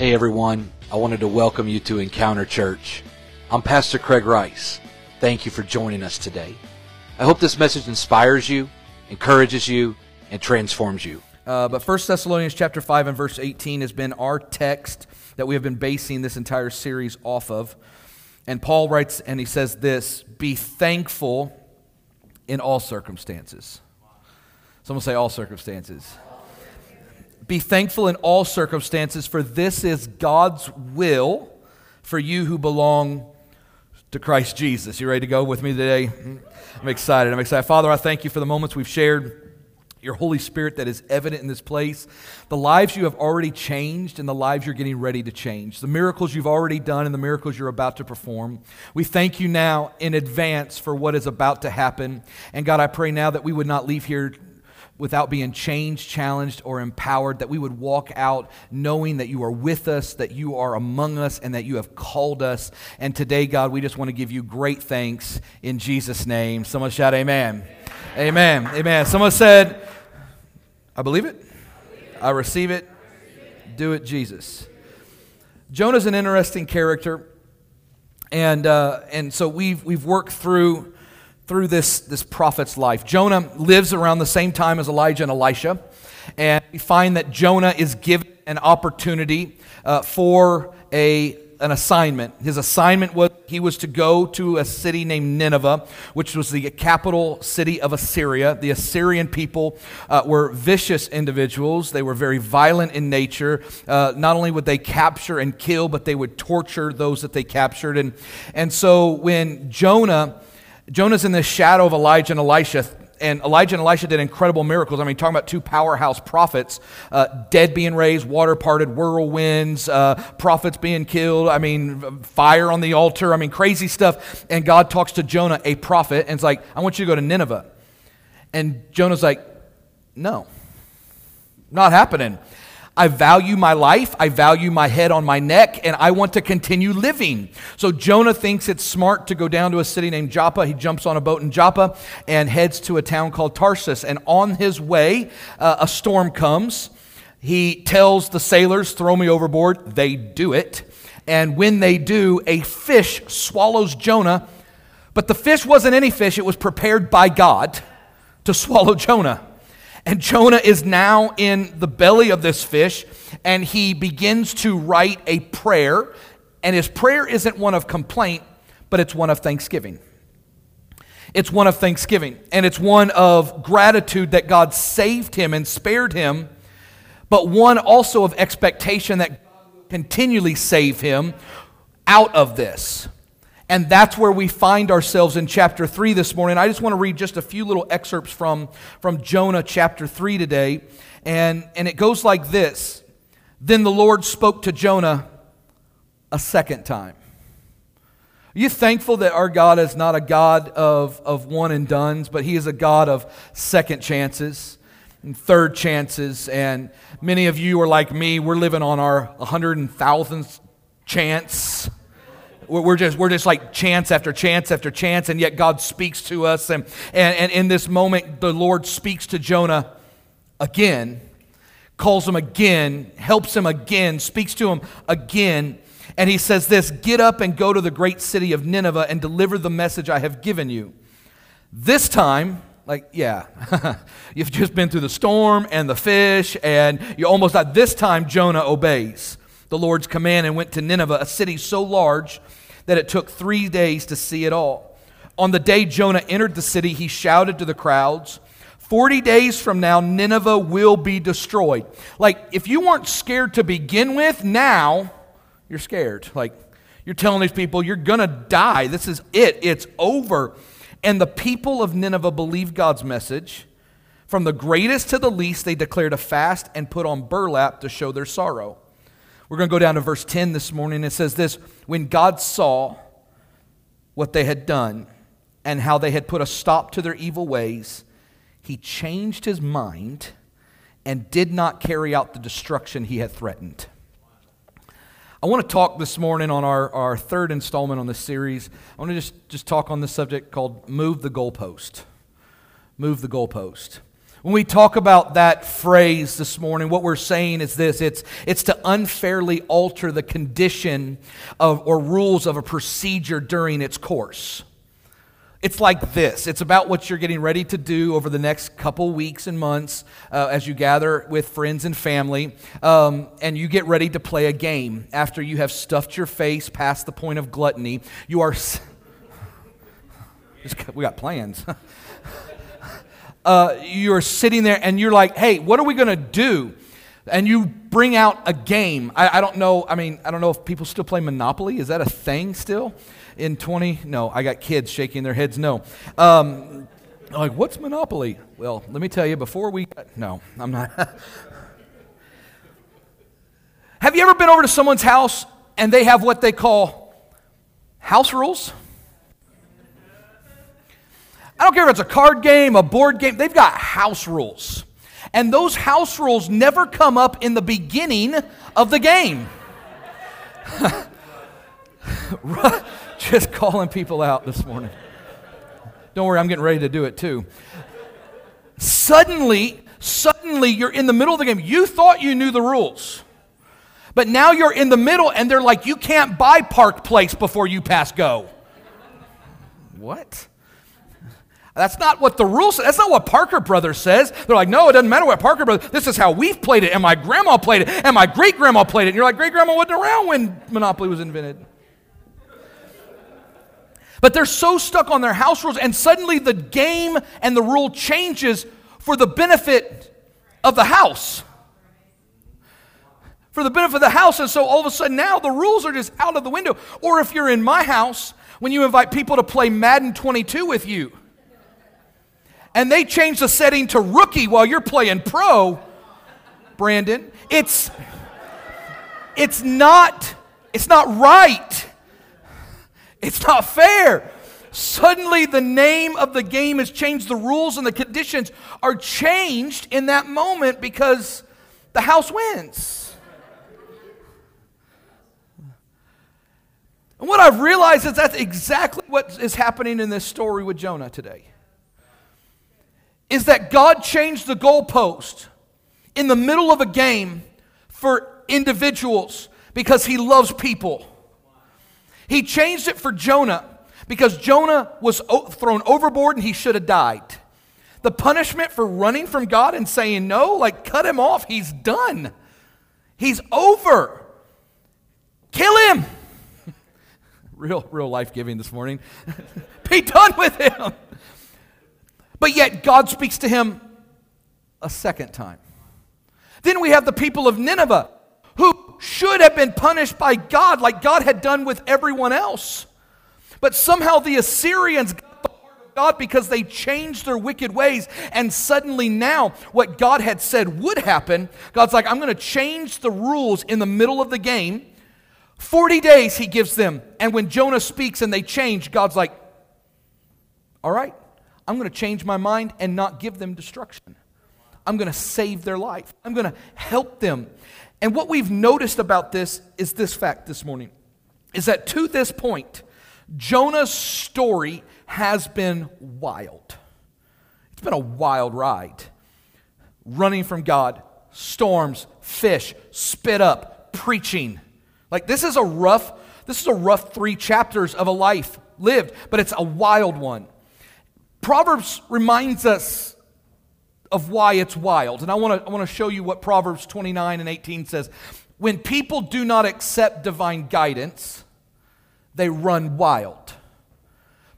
Hey everyone, I wanted to welcome you to Encounter Church. I'm Pastor Craig Rice. Thank you for joining us today. I hope this message inspires you, encourages you, and transforms you. Uh, but 1 Thessalonians chapter 5 and verse 18 has been our text that we have been basing this entire series off of. And Paul writes, and he says this Be thankful in all circumstances. Someone say, all circumstances. Be thankful in all circumstances, for this is God's will for you who belong to Christ Jesus. You ready to go with me today? I'm excited. I'm excited. Father, I thank you for the moments we've shared your Holy Spirit that is evident in this place, the lives you have already changed and the lives you're getting ready to change, the miracles you've already done and the miracles you're about to perform. We thank you now in advance for what is about to happen. And God, I pray now that we would not leave here without being changed, challenged, or empowered, that we would walk out knowing that you are with us, that you are among us, and that you have called us. And today, God, we just want to give you great thanks in Jesus' name. Someone shout, Amen. Amen. Amen. amen. Someone said, I believe it, I receive it, do it, Jesus. Jonah's an interesting character. And, uh, and so we've, we've worked through through this, this prophet's life. Jonah lives around the same time as Elijah and Elisha, and we find that Jonah is given an opportunity uh, for a, an assignment. His assignment was he was to go to a city named Nineveh, which was the capital city of Assyria. The Assyrian people uh, were vicious individuals. They were very violent in nature. Uh, not only would they capture and kill, but they would torture those that they captured. And, and so when Jonah Jonah's in the shadow of Elijah and Elisha, and Elijah and Elisha did incredible miracles. I mean, talking about two powerhouse prophets, uh, dead being raised, water parted, whirlwinds, uh, prophets being killed. I mean, fire on the altar. I mean, crazy stuff. And God talks to Jonah, a prophet, and it's like, I want you to go to Nineveh. And Jonah's like, no, not happening. I value my life, I value my head on my neck, and I want to continue living. So Jonah thinks it's smart to go down to a city named Joppa. He jumps on a boat in Joppa and heads to a town called Tarsus. And on his way, uh, a storm comes. He tells the sailors, throw me overboard. They do it. And when they do, a fish swallows Jonah. But the fish wasn't any fish, it was prepared by God to swallow Jonah. And Jonah is now in the belly of this fish, and he begins to write a prayer. And his prayer isn't one of complaint, but it's one of thanksgiving. It's one of thanksgiving, and it's one of gratitude that God saved him and spared him, but one also of expectation that God will continually save him out of this. And that's where we find ourselves in chapter 3 this morning. I just want to read just a few little excerpts from, from Jonah chapter 3 today. And, and it goes like this Then the Lord spoke to Jonah a second time. Are you thankful that our God is not a God of, of one and dones, but He is a God of second chances and third chances? And many of you are like me, we're living on our 100,000th chance we're just, we're just like chance after chance after chance, and yet God speaks to us. And, and, and in this moment, the Lord speaks to Jonah again, calls him again, helps him again, speaks to him again. And he says this Get up and go to the great city of Nineveh and deliver the message I have given you. This time, like, yeah, you've just been through the storm and the fish, and you almost died. This time, Jonah obeys the Lord's command and went to Nineveh, a city so large that it took three days to see it all. On the day Jonah entered the city, he shouted to the crowds, 40 days from now, Nineveh will be destroyed. Like, if you weren't scared to begin with, now you're scared. Like, you're telling these people, you're going to die. This is it. It's over. And the people of Nineveh believed God's message. From the greatest to the least, they declared a fast and put on burlap to show their sorrow. We're going to go down to verse 10 this morning. It says this When God saw what they had done and how they had put a stop to their evil ways, he changed his mind and did not carry out the destruction he had threatened. I want to talk this morning on our, our third installment on this series. I want to just, just talk on this subject called Move the Goalpost. Move the Goalpost. When we talk about that phrase this morning, what we're saying is this it's, it's to unfairly alter the condition of, or rules of a procedure during its course. It's like this it's about what you're getting ready to do over the next couple weeks and months uh, as you gather with friends and family, um, and you get ready to play a game. After you have stuffed your face past the point of gluttony, you are. we got plans. uh, you're sitting there and you're like, hey, what are we going to do? And you bring out a game. I, I, don't know. I mean, I don't know if people still play Monopoly. Is that a thing still in 20? No, I got kids shaking their heads no. Um, like, what's Monopoly? Well, let me tell you before we. No, I'm not. have you ever been over to someone's house and they have what they call house rules? I don't care if it's a card game, a board game, they've got house rules. And those house rules never come up in the beginning of the game. Just calling people out this morning. Don't worry, I'm getting ready to do it too. Suddenly, suddenly you're in the middle of the game. You thought you knew the rules. But now you're in the middle and they're like, you can't buy Park Place before you pass go. What? That's not what the rules That's not what Parker Brothers says. They're like, no, it doesn't matter what Parker Brothers. This is how we've played it, and my grandma played it, and my great grandma played it. And you're like, great grandma wasn't around when Monopoly was invented. But they're so stuck on their house rules, and suddenly the game and the rule changes for the benefit of the house. For the benefit of the house. And so all of a sudden now the rules are just out of the window. Or if you're in my house, when you invite people to play Madden 22 with you, and they change the setting to rookie while you're playing pro, Brandon, it's it's not it's not right. It's not fair. Suddenly the name of the game has changed, the rules and the conditions are changed in that moment because the house wins. And what I've realized is that's exactly what is happening in this story with Jonah today is that God changed the goalpost in the middle of a game for individuals because he loves people. He changed it for Jonah because Jonah was thrown overboard and he should have died. The punishment for running from God and saying no, like cut him off, he's done. He's over. Kill him. real, real life giving this morning. Be done with him. But yet God speaks to him a second time. Then we have the people of Nineveh who should have been punished by God like God had done with everyone else. But somehow the Assyrians got the heart of God because they changed their wicked ways. And suddenly now, what God had said would happen, God's like, I'm going to change the rules in the middle of the game. 40 days he gives them. And when Jonah speaks and they change, God's like, all right, I'm going to change my mind and not give them destruction. I'm going to save their life. I'm going to help them. And what we've noticed about this is this fact this morning is that to this point, Jonah's story has been wild. It's been a wild ride. Running from God, storms, fish, spit up, preaching. Like this is a rough this is a rough 3 chapters of a life lived, but it's a wild one. Proverbs reminds us of why it's wild. And I want to I want to show you what Proverbs 29 and 18 says. When people do not accept divine guidance, they run wild.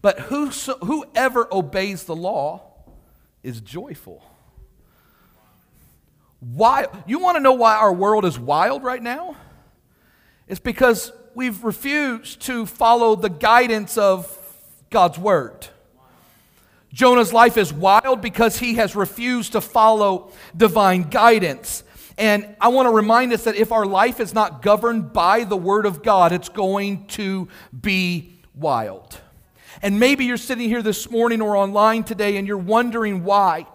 But whoso, whoever obeys the law is joyful. Why? You want to know why our world is wild right now? It's because we've refused to follow the guidance of God's word. Jonah's life is wild because he has refused to follow divine guidance. And I want to remind us that if our life is not governed by the Word of God, it's going to be wild. And maybe you're sitting here this morning or online today and you're wondering why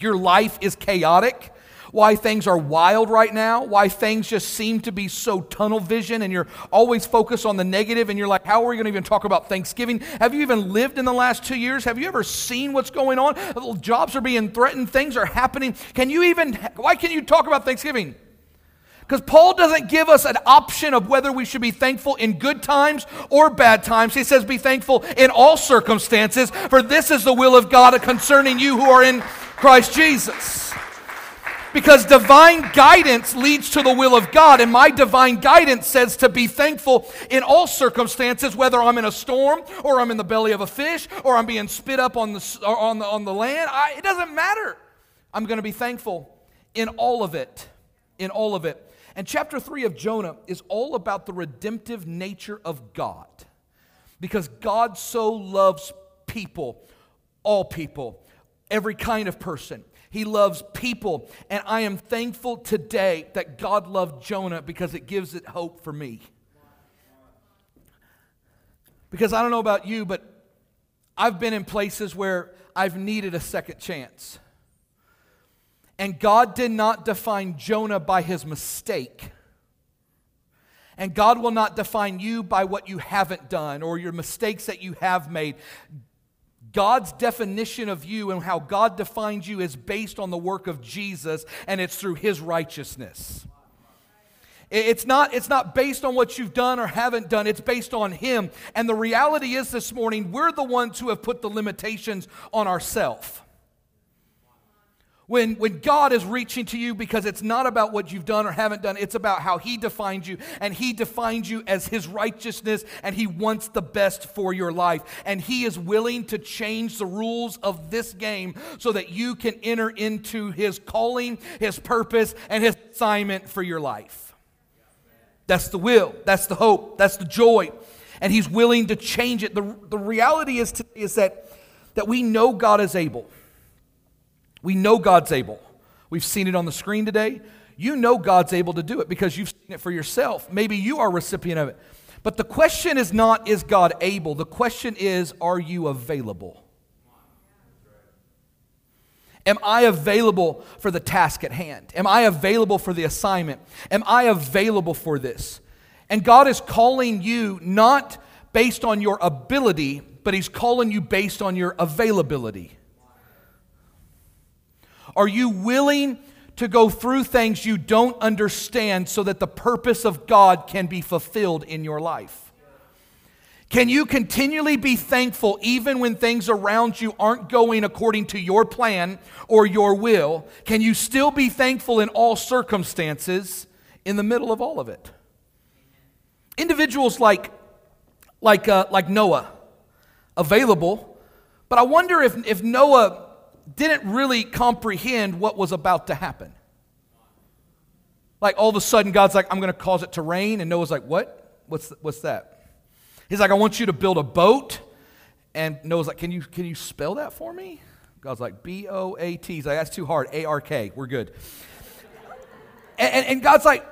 your life is chaotic why things are wild right now, why things just seem to be so tunnel vision and you're always focused on the negative and you're like, how are we going to even talk about Thanksgiving? Have you even lived in the last two years? Have you ever seen what's going on? Jobs are being threatened, things are happening. Can you even, why can't you talk about Thanksgiving? Because Paul doesn't give us an option of whether we should be thankful in good times or bad times. He says, Be thankful in all circumstances, for this is the will of God concerning you who are in Christ Jesus. Because divine guidance leads to the will of God, and my divine guidance says to be thankful in all circumstances, whether I'm in a storm or I'm in the belly of a fish or I'm being spit up on the, on the, on the land. I, it doesn't matter. I'm going to be thankful in all of it. In all of it. And chapter 3 of Jonah is all about the redemptive nature of God. Because God so loves people, all people, every kind of person. He loves people. And I am thankful today that God loved Jonah because it gives it hope for me. Because I don't know about you, but I've been in places where I've needed a second chance. And God did not define Jonah by his mistake. And God will not define you by what you haven't done or your mistakes that you have made. God's definition of you and how God defines you is based on the work of Jesus, and it's through his righteousness. It's not, it's not based on what you've done or haven't done, it's based on Him. And the reality is this morning, we're the ones who have put the limitations on ourselves when, when God is reaching to you because it's not about what you've done or haven't done, it's about how He defines you. And He defines you as His righteousness, and He wants the best for your life. And He is willing to change the rules of this game so that you can enter into His calling, His purpose, and His assignment for your life. That's the will, that's the hope, that's the joy. And He's willing to change it. The, the reality is, today is that, that we know God is able. We know God's able. We've seen it on the screen today. You know God's able to do it because you've seen it for yourself. Maybe you are a recipient of it. But the question is not, is God able? The question is, are you available? Am I available for the task at hand? Am I available for the assignment? Am I available for this? And God is calling you not based on your ability, but He's calling you based on your availability. Are you willing to go through things you don't understand so that the purpose of God can be fulfilled in your life? Can you continually be thankful even when things around you aren't going according to your plan or your will? Can you still be thankful in all circumstances in the middle of all of it? Individuals like, like, uh, like Noah, available, but I wonder if, if Noah didn't really comprehend what was about to happen. Like all of a sudden, God's like, I'm going to cause it to rain. And Noah's like, What? What's, what's that? He's like, I want you to build a boat. And Noah's like, Can you, can you spell that for me? God's like, B O A T. He's like, That's too hard. A R K. We're good. and, and, and God's like,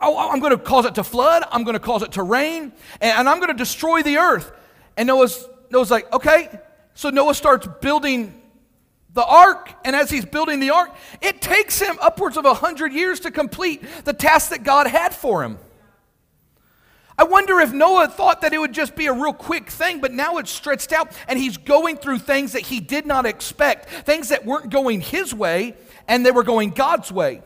oh, oh I'm going to cause it to flood. I'm going to cause it to rain. And, and I'm going to destroy the earth. And Noah's, Noah's like, Okay. So Noah starts building the ark, and as he's building the ark, it takes him upwards of a hundred years to complete the task that God had for him. I wonder if Noah thought that it would just be a real quick thing, but now it's stretched out and he's going through things that he did not expect, things that weren't going his way and they were going God's way.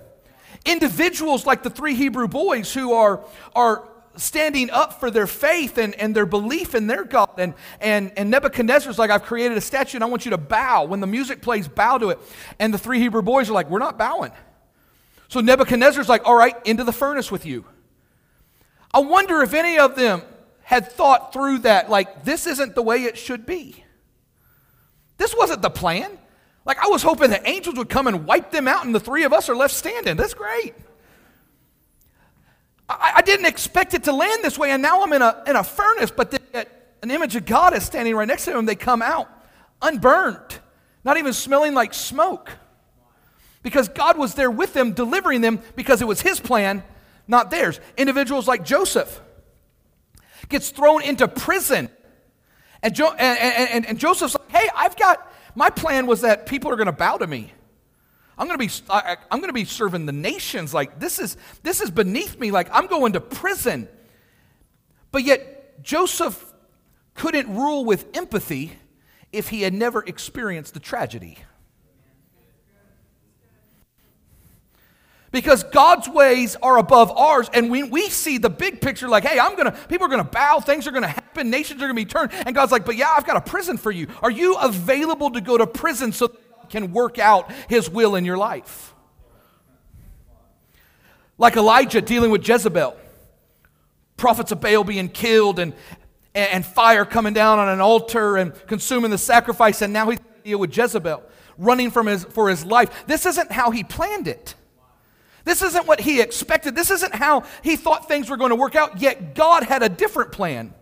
Individuals like the three Hebrew boys who are, are standing up for their faith and, and their belief in their God. And, and, and Nebuchadnezzar's like, I've created a statue and I want you to bow. When the music plays, bow to it. And the three Hebrew boys are like, We're not bowing. So Nebuchadnezzar's like, All right, into the furnace with you. I wonder if any of them had thought through that, like, this isn't the way it should be. This wasn't the plan. Like, I was hoping the angels would come and wipe them out, and the three of us are left standing. That's great. I, I, didn't expect it to land this way, and now I'm in a, in a furnace, but an image of God is standing right next to them. They come out unburned, not even smelling like smoke. Because God was there with them, delivering them because it was His plan, not theirs. Individuals like Joseph gets thrown into prison. And, jo- and, and, and Joseph's like, hey, I've got, my plan was that people are going to bow to me. I'm going to be I, I'm going to be serving the nations like this is this is beneath me like I'm going to prison. But yet Joseph couldn't rule with empathy if he had never experienced the tragedy. because God's ways are above ours. And when we see the big picture like, hey, I'm to, people are to bow, things are to happen, nations are to be turned. And God's like, but yeah, I've got a prison for you. Are you available to go to prison so can work out his will in your life? Like Elijah dealing with Jezebel, prophets of Baal being killed and, and fire coming down on an altar and consuming the sacrifice. And now he's deal with Jezebel, running from his, for his life. This isn't how he planned it. This isn't what he expected. This isn't how he thought things were going to work out, yet God had a different plan.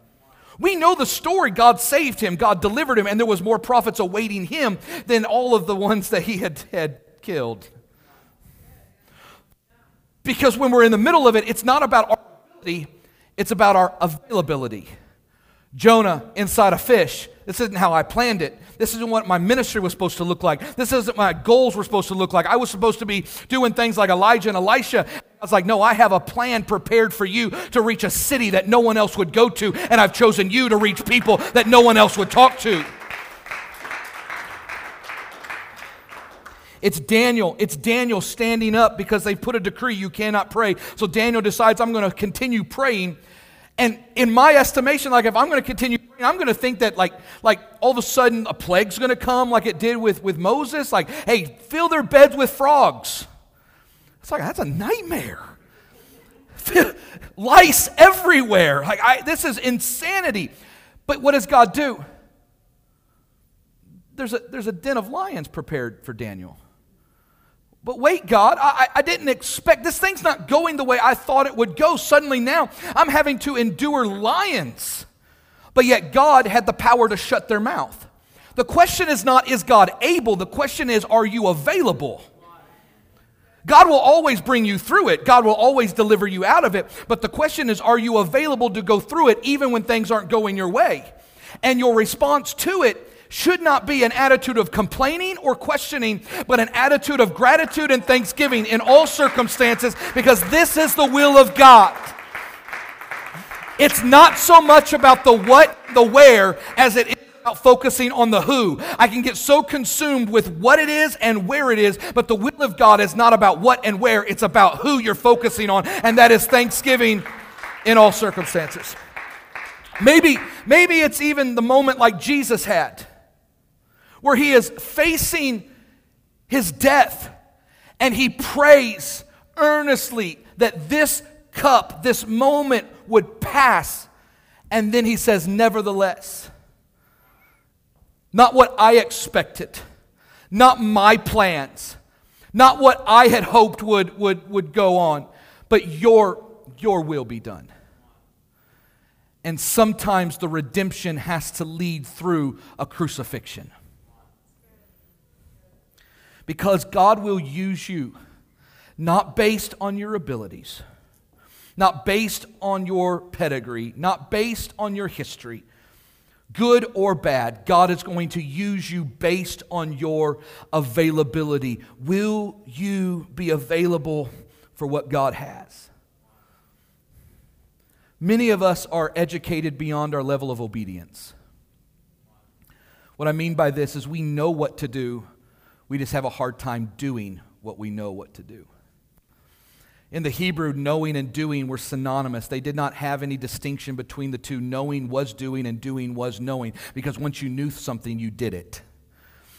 We know the story. God saved him, God delivered him, and there was more prophets awaiting him than all of the ones that he had, had killed. Because when we're in the middle of it, it's not about our ability, it's about our availability. Jonah inside a fish. This isn't how I planned it. This isn't what my ministry was supposed to look like. This isn't my goals were supposed to look like. I was supposed to be doing things like Elijah and Elisha. I was like, no, I have a plan prepared for you to reach a city that no one else would go to, and I've chosen you to reach people that no one else would talk to. It's Daniel. It's Daniel standing up because they put a decree you cannot pray. So Daniel decides, I'm going to continue praying and in my estimation, like if I'm going to continue, I'm going to think that like, like all of a sudden a plague's going to come like it did with, with Moses. Like, hey, fill their beds with frogs. It's like, that's a nightmare. Lice everywhere. Like, I, this is insanity. But what does God do? There's a, there's a den of lions prepared for Daniel. But wait, God, I, I didn't expect this thing's not going the way I thought it would go. Suddenly now I'm having to endure lions. But yet God had the power to shut their mouth. The question is not, is God able? The question is, are you available? God will always bring you through it. God will always deliver you out of it. But the question is, are you available to go through it even when things aren't going your way? And your response to it should not be an attitude of complaining or questioning, but an attitude of gratitude and thanksgiving in all circumstances because this is the will of God. It's not so much about the what, the where, as it is about focusing on the who. I can get so consumed with what it is and where it is, but the will of God is not about what and where, it's about who you're focusing on, and that is thanksgiving in all circumstances. Maybe, maybe it's even the moment like Jesus had where he is facing his death and he prays earnestly that this cup, this moment would pass. And then he says, Nevertheless, not what I expected, not my plans, not what I had hoped would, would, would go on, but your, your will be done. And sometimes the redemption has to lead through a crucifixion. Because God will use you not based on your abilities, not based on your pedigree, not based on your history, good or bad. God is going to use you based on your availability. Will you be available for what God has? Many of us are educated beyond our level of obedience. What I mean by this is we know what to do, we just have a hard time doing what we know what to do. In the Hebrew, knowing and doing were synonymous. They did not have any distinction between the two. Knowing was doing and doing was knowing, because once you knew something, you did it.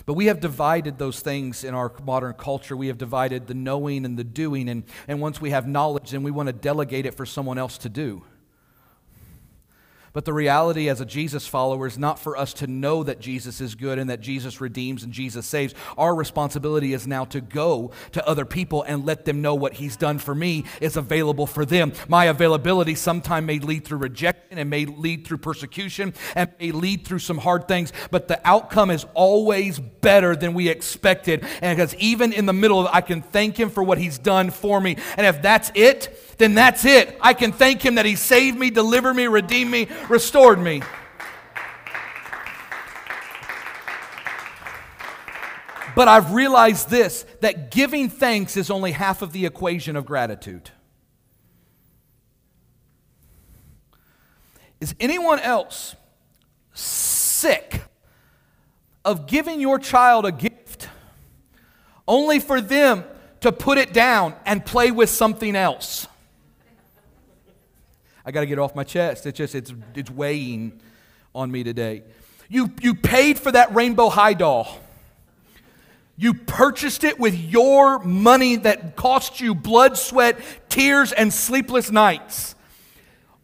But we have divided those things in our modern culture. We have divided the knowing and the doing. And, and once we have knowledge, then we want to delegate it for someone else to do. But the reality as a Jesus follower is not for us to know that Jesus is good and that Jesus redeems and Jesus saves. Our responsibility is now to go to other people and let them know what He's done for me is available for them. My availability sometime may lead through rejection and may lead through persecution and may lead through some hard things, but the outcome is always better than we expected. And because even in the middle of it, I can thank Him for what He's done for me. And if that's it, then that's it. I can thank Him that He saved me, delivered me, redeemed me, restored me. But I've realized this that giving thanks is only half of the equation of gratitude. Is anyone else sick of giving your child a gift only for them to put it down and play with something else? I got to get it off my chest. It's just, it's, it's weighing on me today. You, you paid for that rainbow high doll. You purchased it with your money that cost you blood, sweat, tears, and sleepless nights.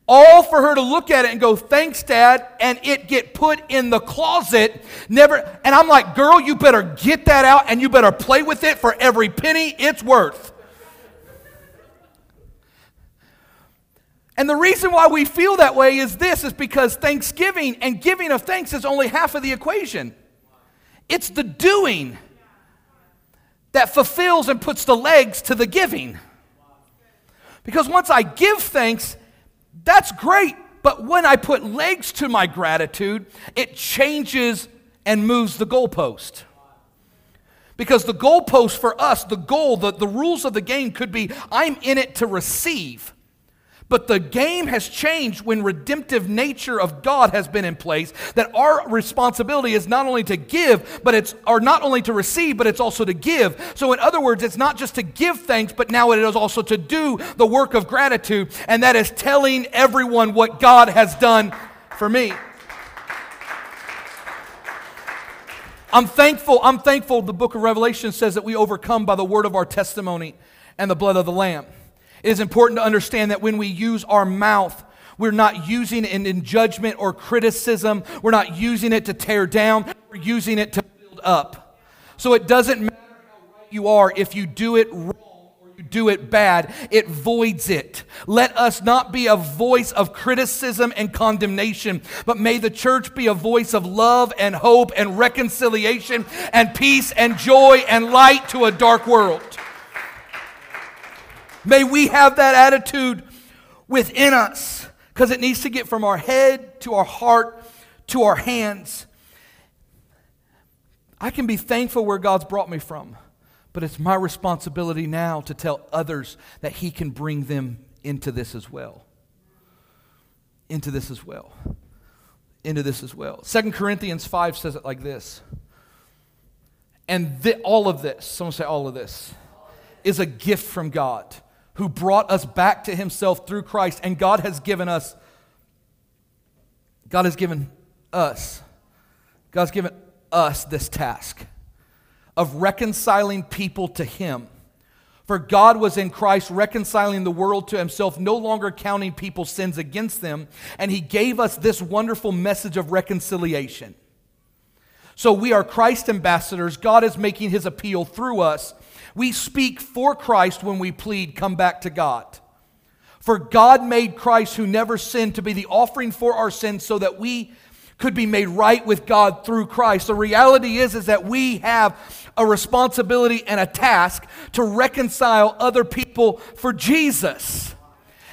All for her to look at it and go, thanks, Dad, and it get put in the closet. Never, and I'm like, girl, you better get that out and you better play with it for every penny it's worth. And the reason why we feel that way is this is because thanksgiving and giving of thanks is only half of the equation. It's the doing that fulfills and puts the legs to the giving. Because once I give thanks, that's great. But when I put legs to my gratitude, it changes and moves the goalpost. Because the goalpost for us, the goal, the, the rules of the game could be I'm in it to receive. But the game has changed when redemptive nature of God has been in place. That our responsibility is not only to give, but it's or not only to receive, but it's also to give. So in other words, it's not just to give thanks, but now it is also to do the work of gratitude, and that is telling everyone what God has done for me. I'm thankful. I'm thankful. The book of Revelation says that we overcome by the word of our testimony and the blood of the Lamb. It is important to understand that when we use our mouth, we're not using it in judgment or criticism. We're not using it to tear down. We're using it to build up. So it doesn't matter how right you are if you do it wrong or you do it bad, it voids it. Let us not be a voice of criticism and condemnation, but may the church be a voice of love and hope and reconciliation and peace and joy and light to a dark world. May we have that attitude within us because it needs to get from our head to our heart to our hands. I can be thankful where God's brought me from, but it's my responsibility now to tell others that He can bring them into this as well. Into this as well. Into this as well. Second Corinthians 5 says it like this. And th- all of this, someone say all of this, is a gift from God who brought us back to himself through Christ. And God has given us, God has given us, God's given us this task of reconciling people to him. For God was in Christ reconciling the world to himself, no longer counting people's sins against them. And he gave us this wonderful message of reconciliation. So we are Christ ambassadors. God is making his appeal through us. We speak for Christ when we plead, come back to God. For God made Christ, who never sinned, to be the offering for our sins so that we could be made right with God through Christ. The reality is, is that we have a responsibility and a task to reconcile other people for Jesus.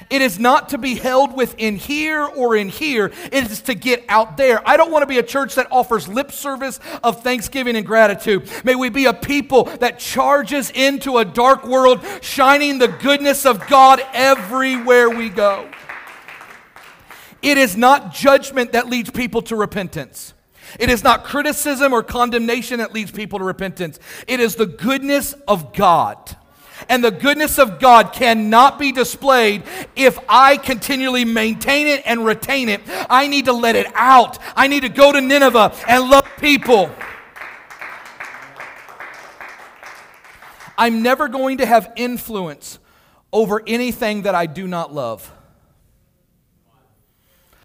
It is not to be held within here or in here. It is to get out there. I don't want to be a church that offers lip service of thanksgiving and gratitude. May we be a people that charges into a dark world, shining the goodness of God everywhere we go. It is not judgment that leads people to repentance. It is not criticism or condemnation that leads people to repentance. It is the goodness of God. And the goodness of God cannot be displayed if I continually maintain it and retain it. I need to let it out. I need to go to Nineveh and love people. I'm never going to have influence over anything that I do not love.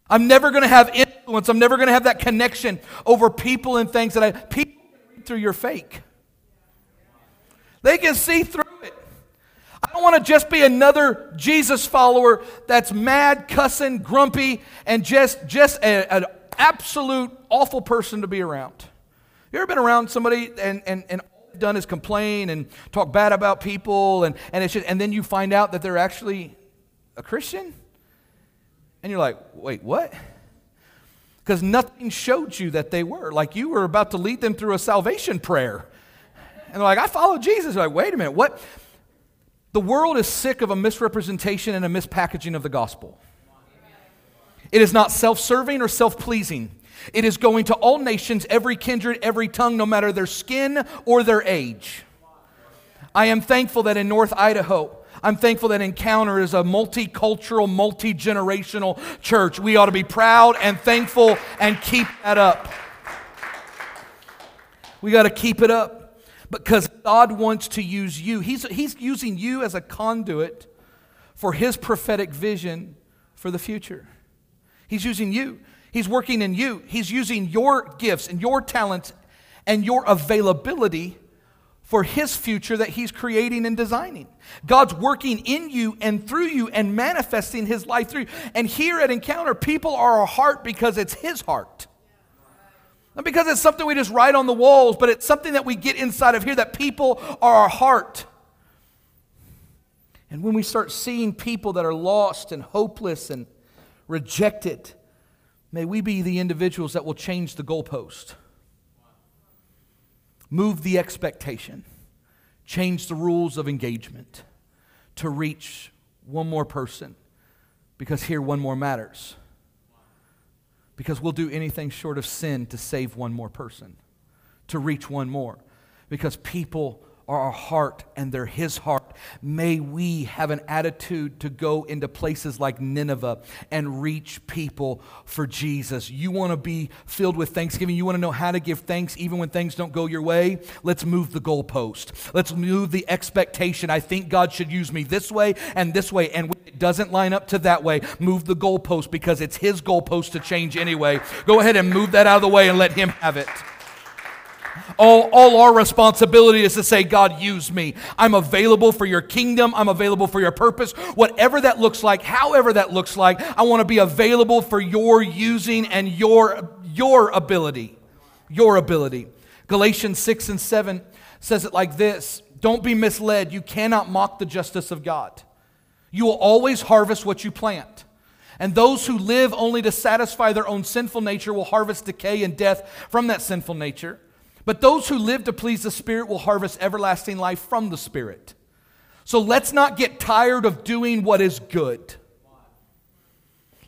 I'm never going to have influence. I'm never going to have that connection over people and things that I people through your fake. They can see through want to just be another Jesus follower that's mad, cussing, grumpy, and just, just an absolute awful person to be around. You ever been around somebody and, and, and all they've done is complain and talk bad about people, and, and, it's just, and then you find out that they're actually a Christian? And you're like, wait, what? Because nothing showed you that they were. Like you were about to lead them through a salvation prayer. And they're like, I follow Jesus. They're like, wait a minute, what? The world is sick of a misrepresentation and a mispackaging of the gospel. It is not self serving or self pleasing. It is going to all nations, every kindred, every tongue, no matter their skin or their age. I am thankful that in North Idaho, I'm thankful that Encounter is a multicultural, multi generational church. We ought to be proud and thankful and keep that up. We got to keep it up because God wants to use you. He's, he's using you as a conduit for His prophetic vision for the future. He's using you. He's working in you. He's using your gifts and your talents and your availability for his future that he's creating and designing. God's working in you and through you and manifesting his life through you. And here at Encounter, people are a heart because it's his heart. Not because it's something we just write on the walls, but it's something that we get inside of here that people are our heart. And when we start seeing people that are lost and hopeless and rejected, may we be the individuals that will change the goalpost move the expectation, change the rules of engagement to reach one more person because here one more matters. Because we'll do anything short of sin to save one more person, to reach one more. Because people are our heart and they're His heart. May we have an attitude to go into places like Nineveh and reach people for Jesus. You want to be filled with thanksgiving. You want to know how to give thanks even when things don't go your way. Let's move the goalpost. Let's move the expectation. I think God should use me this way and this way. And when it doesn't line up to that way, move the goalpost because it's His goalpost to change anyway. Go ahead and move that out of the way and let Him have it. All, all our responsibility is to say, God, use me. I'm available for your kingdom. I'm available for your purpose. Whatever that looks like, however that looks like, I want to be available for your using and your, your ability. Your ability. Galatians 6 and 7 says it like this Don't be misled. You cannot mock the justice of God. You will always harvest what you plant. And those who live only to satisfy their own sinful nature will harvest decay and death from that sinful nature. But those who live to please the Spirit will harvest everlasting life from the Spirit. So let's not get tired of doing what is good.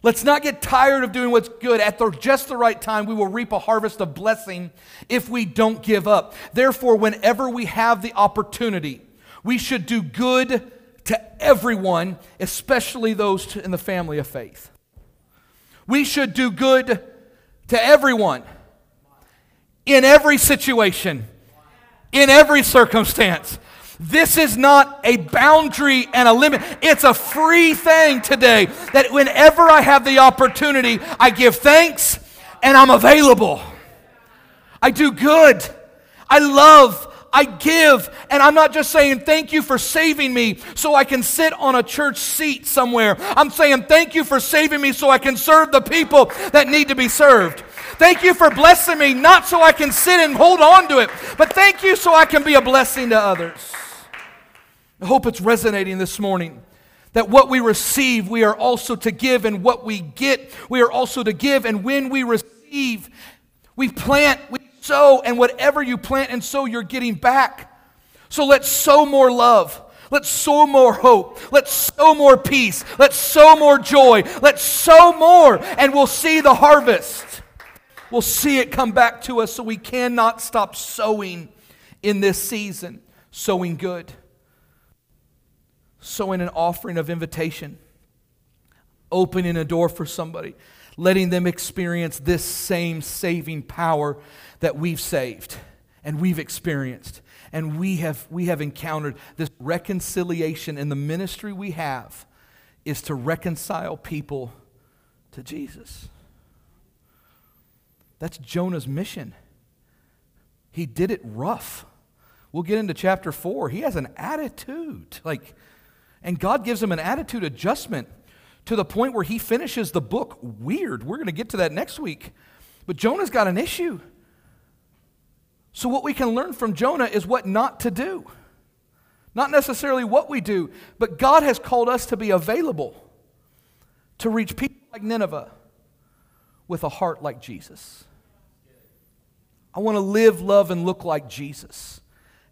Let's not get tired of doing what's good. At the, just the right time, we will reap a harvest of blessing if we don't give up. Therefore, whenever we have the opportunity, we should do good to everyone, especially those in the family of faith. We should do good to everyone in every situation, in every circumstance. This is not a boundary and a limit. It's a free thing today that whenever I have the opportunity, I give thanks and I'm available. I do good. I love. I give. And I'm not just saying thank you for saving me so I can sit on a church seat somewhere. I'm saying thank you for saving me so I can serve the people that need to be served. Thank you for blessing me, not so I can sit and hold on to it, but thank you so I can be a blessing to others. I hope it's resonating this morning that what we receive, we are also to give, and what we get, we are also to give. And when we receive, we plant, we sow, and whatever you plant and sow, you're getting back. So let's sow more love. Let's sow more hope. Let's sow more peace. Let's sow more joy. Let's sow more, and we'll see the harvest we'll see it come back to us. So we cannot stop sowing in this season, sowing good, sowing an offering of invitation, opening a door for somebody, letting them experience this same saving power that we've saved and we've experienced. And we have, we have encountered this reconciliation in the ministry we have is to reconcile people to Jesus. That's Jonah's mission. He did it rough. We'll get into chapter 4. He has an attitude. Like, and God gives him an attitude adjustment to the point where he finishes the book weird. We're going to get to that next week. But Jonah's got an issue. So, what we can learn from Jonah is what not to do. Not necessarily what we do, but God has called us to be available to reach people like Nineveh with a heart like Jesus. I want to live, love, and look like Jesus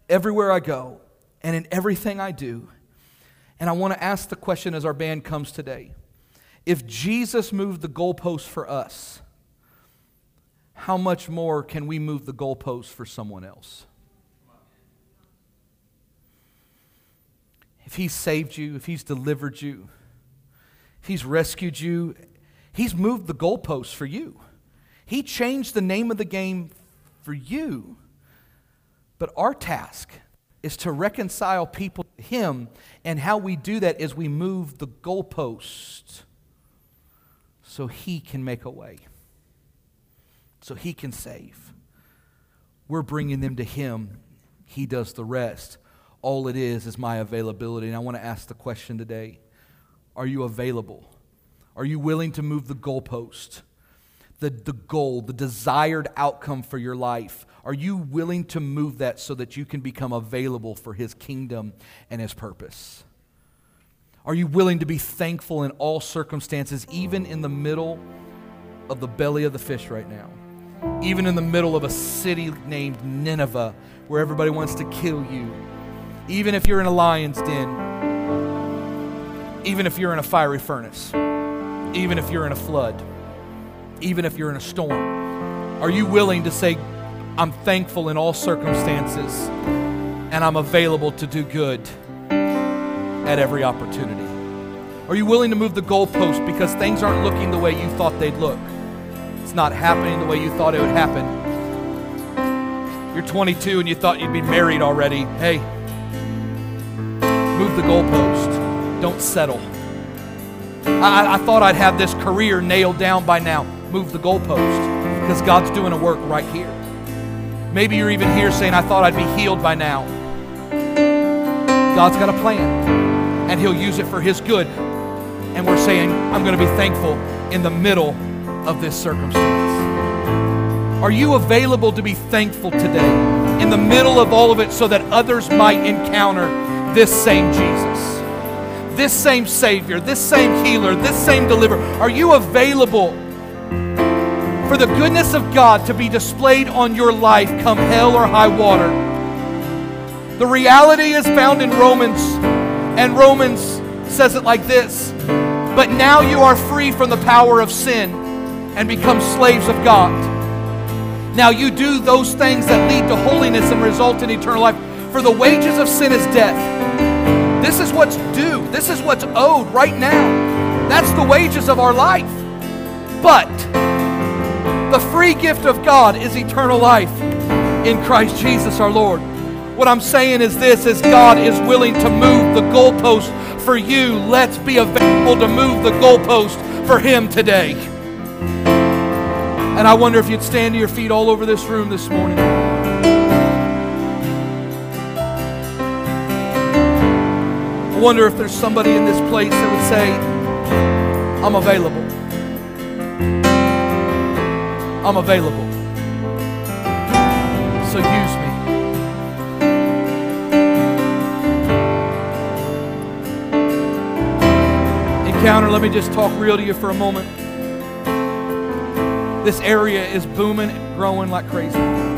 everywhere I go and in everything I do. And I want to ask the question as our band comes today if Jesus moved the goalpost for us, how much more can we move the goalpost for someone else? If He's saved you, if He's delivered you, if He's rescued you, He's moved the goalpost for you. He changed the name of the game for you. But our task is to reconcile people to Him, and how we do that is we move the goalpost so He can make a way, so He can save. We're bringing them to Him, He does the rest. All it is is my availability. And I want to ask the question today Are you available? Are you willing to move the goalpost? The, the goal, the desired outcome for your life. Are you willing to move that so that you can become available for His kingdom and His purpose? Are you willing to be thankful in all circumstances, even in the middle of the belly of the fish right now? Even in the middle of a city named Nineveh where everybody wants to kill you? Even if you're in a lion's den? Even if you're in a fiery furnace? Even if you're in a flood? Even if you're in a storm? Are you willing to say, I'm thankful in all circumstances and I'm available to do good at every opportunity? Are you willing to move the goalpost because things aren't looking the way you thought they'd look? It's not happening the way you thought it would happen. You're 22 and you thought you'd be married already. Hey, move the goalpost. Don't settle. I, I thought I'd have this career nailed down by now. Move the goalpost because God's doing a work right here. Maybe you're even here saying, I thought I'd be healed by now. God's got a plan, and He'll use it for His good. And we're saying, I'm going to be thankful in the middle of this circumstance. Are you available to be thankful today in the middle of all of it so that others might encounter this same Jesus, this same Savior, this same healer, this same deliverer? Are you available for the goodness of God to be displayed on your life come hell or high water? The reality is found in Romans, and Romans says it like this But now you are free from the power of sin and become slaves of God. Now you do those things that lead to holiness and result in eternal life. For the wages of sin is death. This is what's due, this is what's owed right now. That's the wages of our life. But the free gift of God is eternal life in Christ Jesus our Lord. What I'm saying is this is God is willing to move the goalpost for you. Let's be available to move the goalpost for him today. And I wonder if you'd stand to your feet all over this room this morning. I wonder if there's somebody in this place that would say, I'm available. I'm available. So use me. Encounter, let me just talk real to you for a moment. This area is booming and growing like crazy. And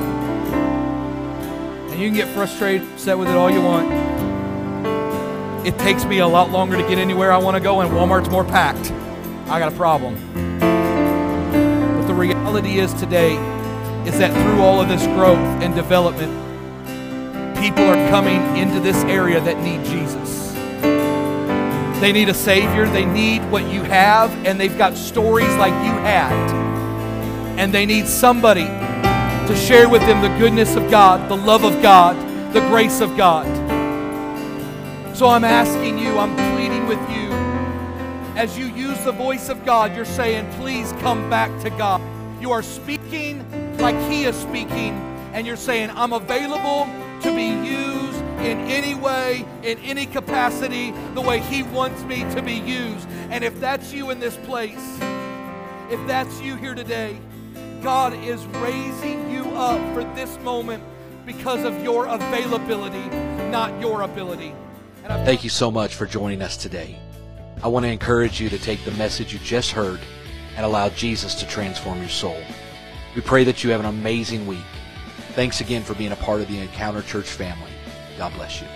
you can get frustrated, upset with it all you want. It takes me a lot longer to get anywhere I want to go, and Walmart's more packed. I got a problem. Reality is today is that through all of this growth and development, people are coming into this area that need Jesus. They need a Savior, they need what you have, and they've got stories like you had. And they need somebody to share with them the goodness of God, the love of God, the grace of God. So I'm asking you, I'm pleading with you, as you use the voice of God, you're saying, please come back to God. You are speaking like He is speaking, and you're saying, I'm available to be used in any way, in any capacity, the way He wants me to be used. And if that's you in this place, if that's you here today, God is raising you up for this moment because of your availability, not your ability. Thank you so much for joining us today. I want to encourage you to take the message you just heard and allow Jesus to transform your soul. We pray that you have an amazing week. Thanks again for being a part of the Encounter Church family. God bless you.